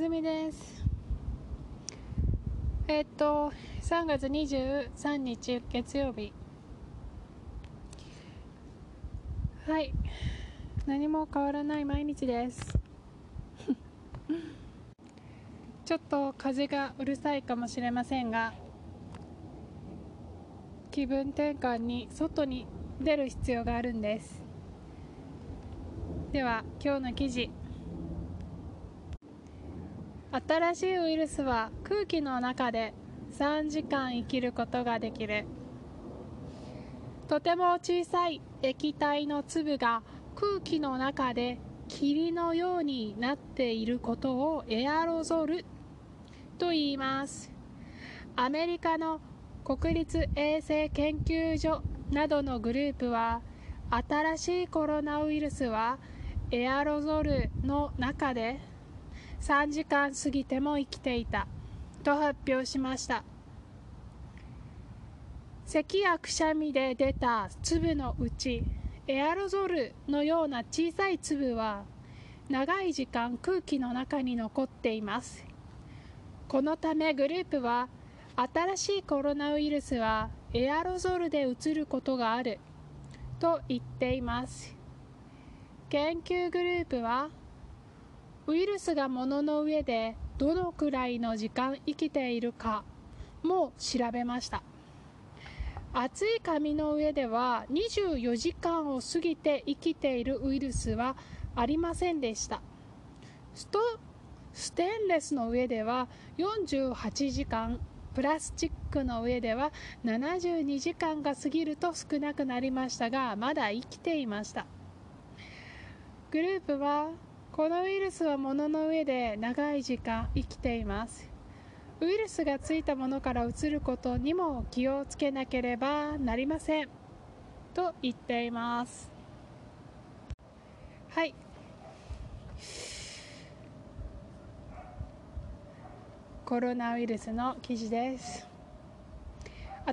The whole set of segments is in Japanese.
ずみです。えっと3月23日月曜日。はい。何も変わらない毎日です。ちょっと風がうるさいかもしれませんが気分転換に外に出る必要があるんです。では今日の記事。新しいウイルスは空気の中で3時間生きることができる。とても小さい液体の粒が空気の中で霧のようになっていることをエアロゾルと言います。アメリカの国立衛生研究所などのグループは新しいコロナウイルスはエアロゾルの中で3時間過ぎても生きていた。と発表しました。咳やくしゃみで出た粒のうちエアロゾルのような小さい粒は長い時間空気の中に残っています。このためグループは新しいコロナウイルスはエアロゾルでうつることがある。と言っています。研究グループはウイルスが物の上でどのくらいの時間生きているかも調べました。熱い紙の上では24時間を過ぎて生きているウイルスはありませんでした。ストステンレスの上では48時間プラスチックの上では72時間が過ぎると少なくなりましたがまだ生きていました。グループはこのウイルスは物の上で長い時間生きています。ウイルスがついたものからうつることにも気をつけなければなりません。と言っています。はい。コロナウイルスの記事です。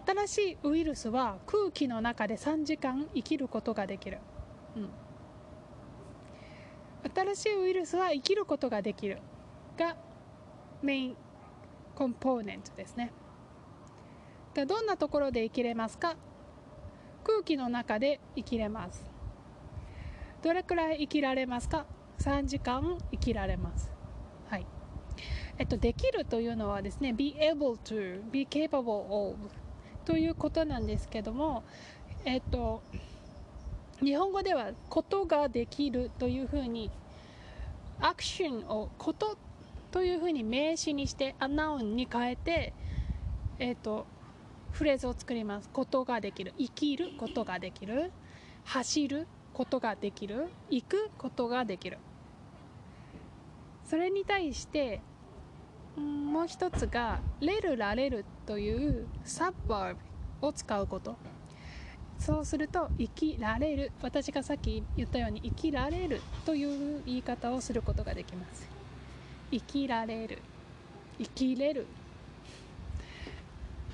新しいウイルスは空気の中で3時間生きることができる、うん。新しいウイルスは生きることができるがメインコンポーネントですね。でどんなところで生きれますか？空気の中で生きれます。どれくらい生きられますか？3時間生きられます。はい。えっとできるというのはですね be able to be capable of ということなんですけどもえっと日本語ではことができるというふうにアクションをことというふうに名詞にしてアナウンに変えて、えーと、フレーズを作ります。ことができる。生きることができる。走ることができる。行くことができる。それに対してもう一つがレルられるというサブバーブを使うこと。そうすると生きられる。私がさっき言ったように生きられるという言い方をすることができます。生きられる。生きれる。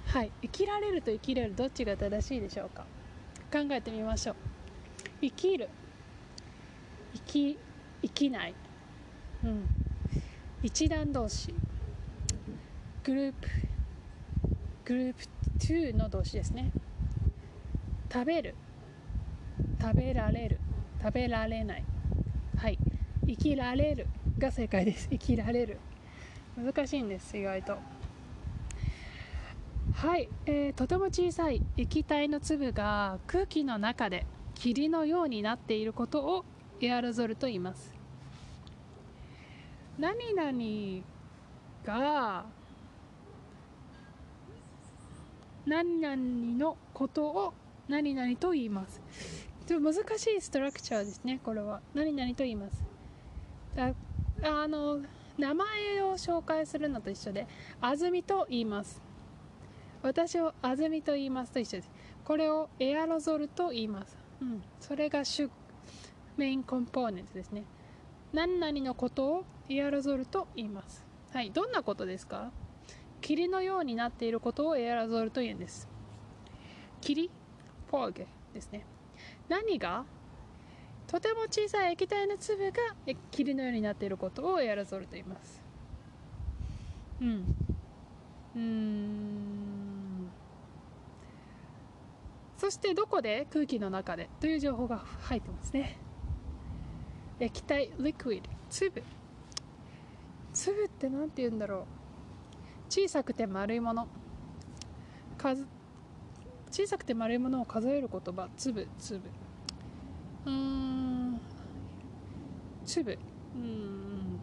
はい。生きられると生きれるどっちが正しいでしょうか？考えてみましょう。生きる。生き生きない。うん。一段同士。グループ。グループ2の動詞ですね。食べる。食べられる。食べられない。はい。生きられる。が正解です。生きられる。難しいんです意外と。はい、えー、とても小さい。液体の粒が空気の中で霧のようになっていることをエアロゾルと言います。何々が何々のことを何々と言います。ちょっと難しいストラクチャーですねこれは。何々と言います。だあの名前を紹介するのと一緒で安住と言います。私を安住と言いますと一緒です。これをエアロゾルと言います、うん、それが主メインコンポーネントですね。何々のことをエアロゾルと言います。はい。どんなことですか？霧のようになっていることをエアロゾルと言うんです。霧？フォーゲですね。何がとても小さい液体の粒が霧のようになっていることをエアロゾルと言います。うん。うん。そしてどこで空気の中でという情報が入ってますね。液体 liquid 粒。粒って何て言うんだろう。小さくて丸いもの。数小さくて丸いものを数える言葉。粒粒。うん。粒。うん。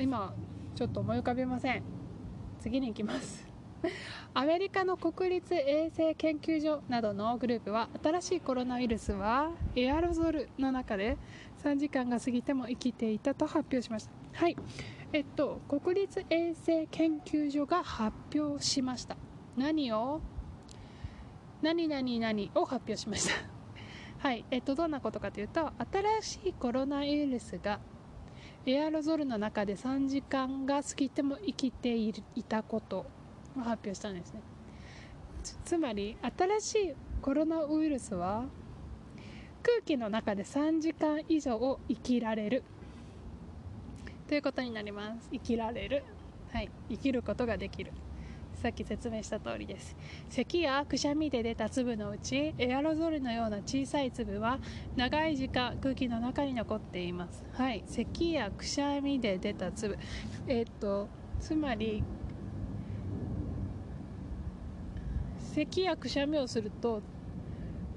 今ちょっと思い浮かびません。次に行きます。アメリカの国立衛生研究所などのグループは新しいコロナウイルスはエアロゾルの中で3時間が過ぎても生きていたと発表しました。はい。えっと国立衛生研究所が発表しました。何を？何々何を発表しました。はい。えっとどんなことかというと新しいコロナウイルスがエアロゾルの中で3時間が過ぎても生きていたことを発表したんですね。つまり新しいコロナウイルスは空気の中で3時間以上を生きられる。ということになります。生きられる。はい。生きることができる。さっき説明した通りです。咳やくしゃみで出た粒のうちエアロゾルのような小さい粒は長い時間空気の中に残っています。はい。咳やくしゃみで出た粒。えっとつまり咳やくしゃみをすると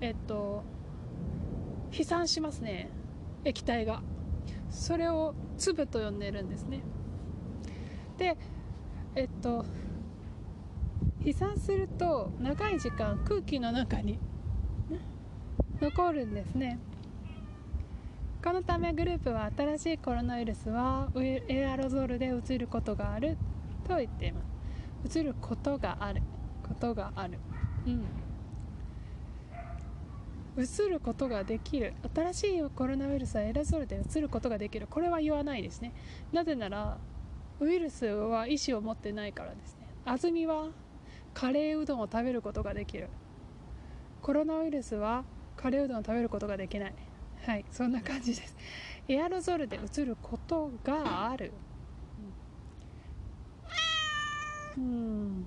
えっと飛散しますね。液体が。それを粒と呼んでるんですね。でえっと飛散すると長い時間空気の中に残るんですね。このためグループは新しいコロナウイルスはエアロゾルでうつることがあると言っています。うつることがある。ことがある。うん。うつることができる。新しいコロナウイルスはエアロゾルでうつることができる。これは言わないですね。なぜならウイルスは意思を持ってないからですね。安住はカレーうどんを食べることができる。コロナウイルスはカレーうどんを食べることができない。はいそんな感じです。エアロゾルでうつることがある。うん。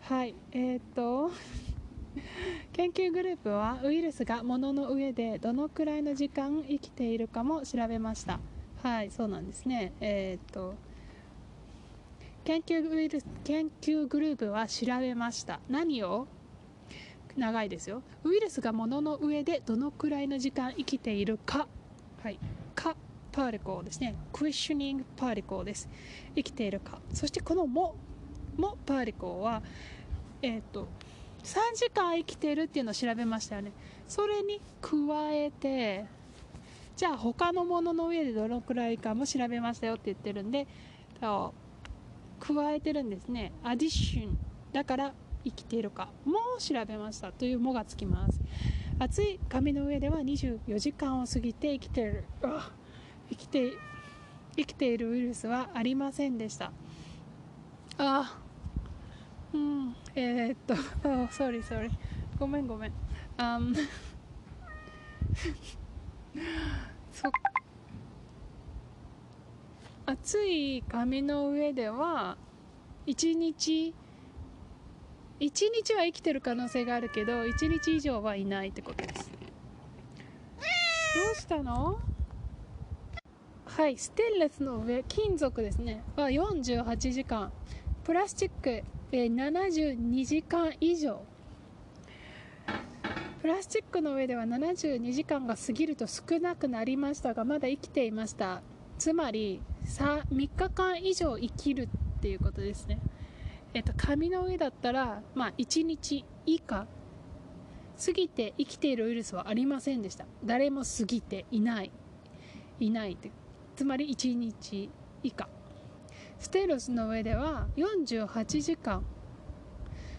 はいえー、っと研究グループはウイルスが物の上でどのくらいの時間生きているかも調べました。はいそうなんですね。えー、っと研究ウイルス研究グループは調べました。何を？長いですよ。ウイルスが物の上でどのくらいの時間生きているか。はい。かパーリコーですね。クエスチョニングパーリコーです。生きているか。そしてこのももパーリコーはえっ、ー、と3時間生きてるっていうのを調べましたよね。それに加えてじゃあ他のものの上でどのくらいかも調べましたよって言ってるんで加えてるんですね。アディッション。だから生きているか。も調べましたという「も」がつきます。熱い紙の上では24時間を過ぎて生きている。生きて生きているウイルスはありませんでした。あうんえー、っとあ sorry sorry ごめんごめん。あん。そ 熱い紙の上では1日1日は生きてる可能性があるけど1日以上はいないってことです。どうしたの？はいステンレスの上金属ですね。は48時間。プラスチック72時間以上。プラスチックの上では72時間が過ぎると少なくなりましたがまだ生きていました。つまり 3, 3日間以上生きるっていうことですね。えっと紙の上だったらまあ1日以下過ぎて生きているウイルスはありませんでした。誰も過ぎていない。いないって。つまり1日以下。ステロスの上では48時間。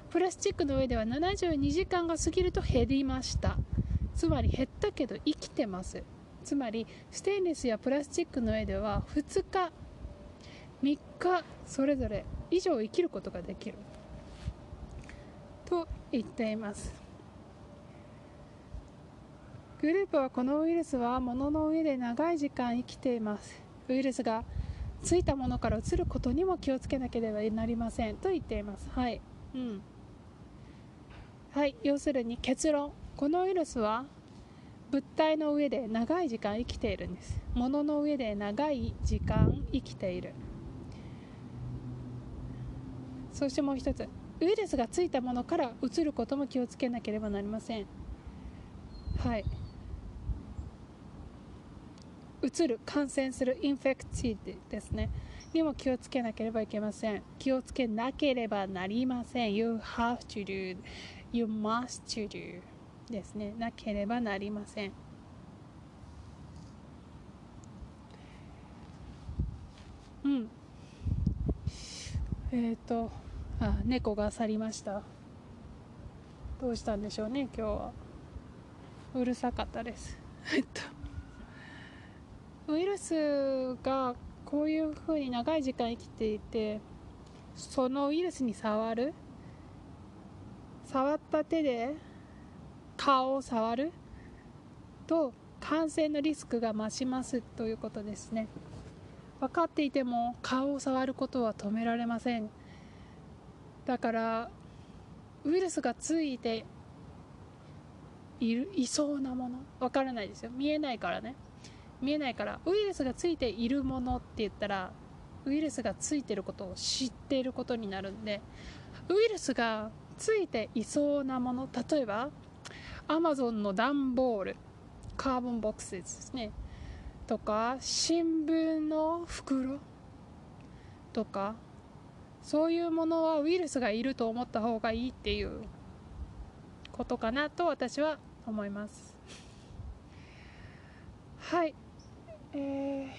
プラスチックの上では72時間が過ぎると減りました。つまり減ったけど生きてます。つまりステンレスやプラスチックの上では2日3日それぞれ以上生きることができる。と言っています。グループはこのウイルスは物の上で長い時間生きています。ウイルスがついたものから移ることにも気をつけなければなりません。と言っています。はい。うん。はい。要するに結論。このウイルスは物体の上で長い時間生きているんです。物の上で長い時間生きている。そしてもう一つウイルスがついたものから移ることも気をつけなければなりません。はい。移る感染するインフェクティブですね。にも気をつけなければいけません。気をつけなければなりません。You have to do You must to do. ですね。なければなりません。うん。えっ、ー、とあ猫が去りました。どうしたんでしょうね今日は。うるさかったです。えっとウイルスがこういうふうに長い時間生きていてそのウイルスに触る？触った手で顔を触ると感染のリスクが増しますということですね。分かっていても顔を触ることは止められません。だからウイルスがついているいそうなものわからないですよ。見えないからね。見えないからウイルスがついているものって言ったらウイルスがついてることを知っていることになるんでウイルスがついていそうなもの例えばアマゾンの段ボールカーボンボックスですね。とか新聞の袋。とかそういうものはウイルスがいると思った方がいいっていうことかなと私は思います。はい。えー、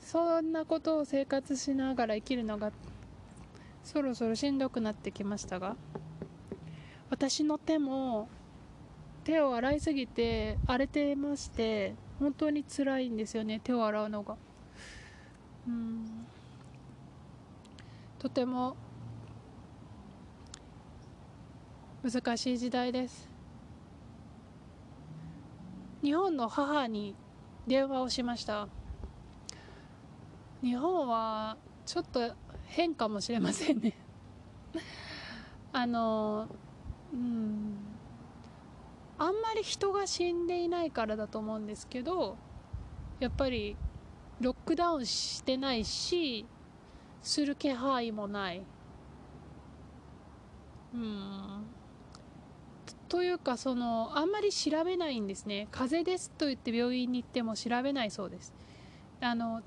そんなことを生活しながら生きるのがそろそろしんどくなってきましたが。私の手も手を洗いすぎて荒れてまして本当に辛いんですよね手を洗うのが。うん。とても難しい時代です。日本の母に電話をしました。日本はちょっと変かもしれませんね。あのうん。あんまり人が死んでいないからだと思うんですけどやっぱりロックダウンしてないしする気配もない。うん。というかそのあんまり調べないんですね。風邪ですと言って病院に行っても調べないそうです。あの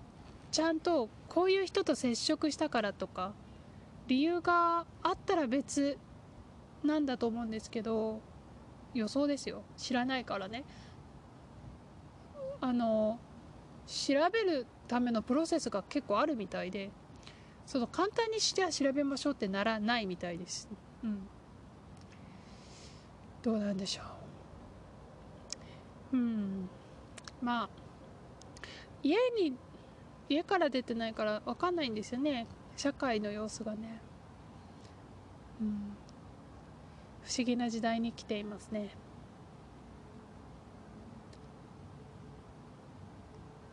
ちゃんとこういう人と接触したからとか理由があったら別なんだと思うんですけど予想ですよ。知らないからね。あの調べるためのプロセスが結構あるみたいでその簡単にしては調べましょうってならないみたいです、うん、どうなんでしょう。うん。まあ家に家から出てないから分かんないんですよね。社会の様子がね。うん。不思議な時代に来ていますね。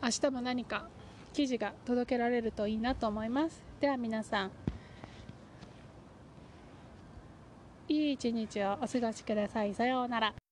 明日も何か記事が届けられるといいなと思います。では皆さんいい一日をお過ごしください。さようなら。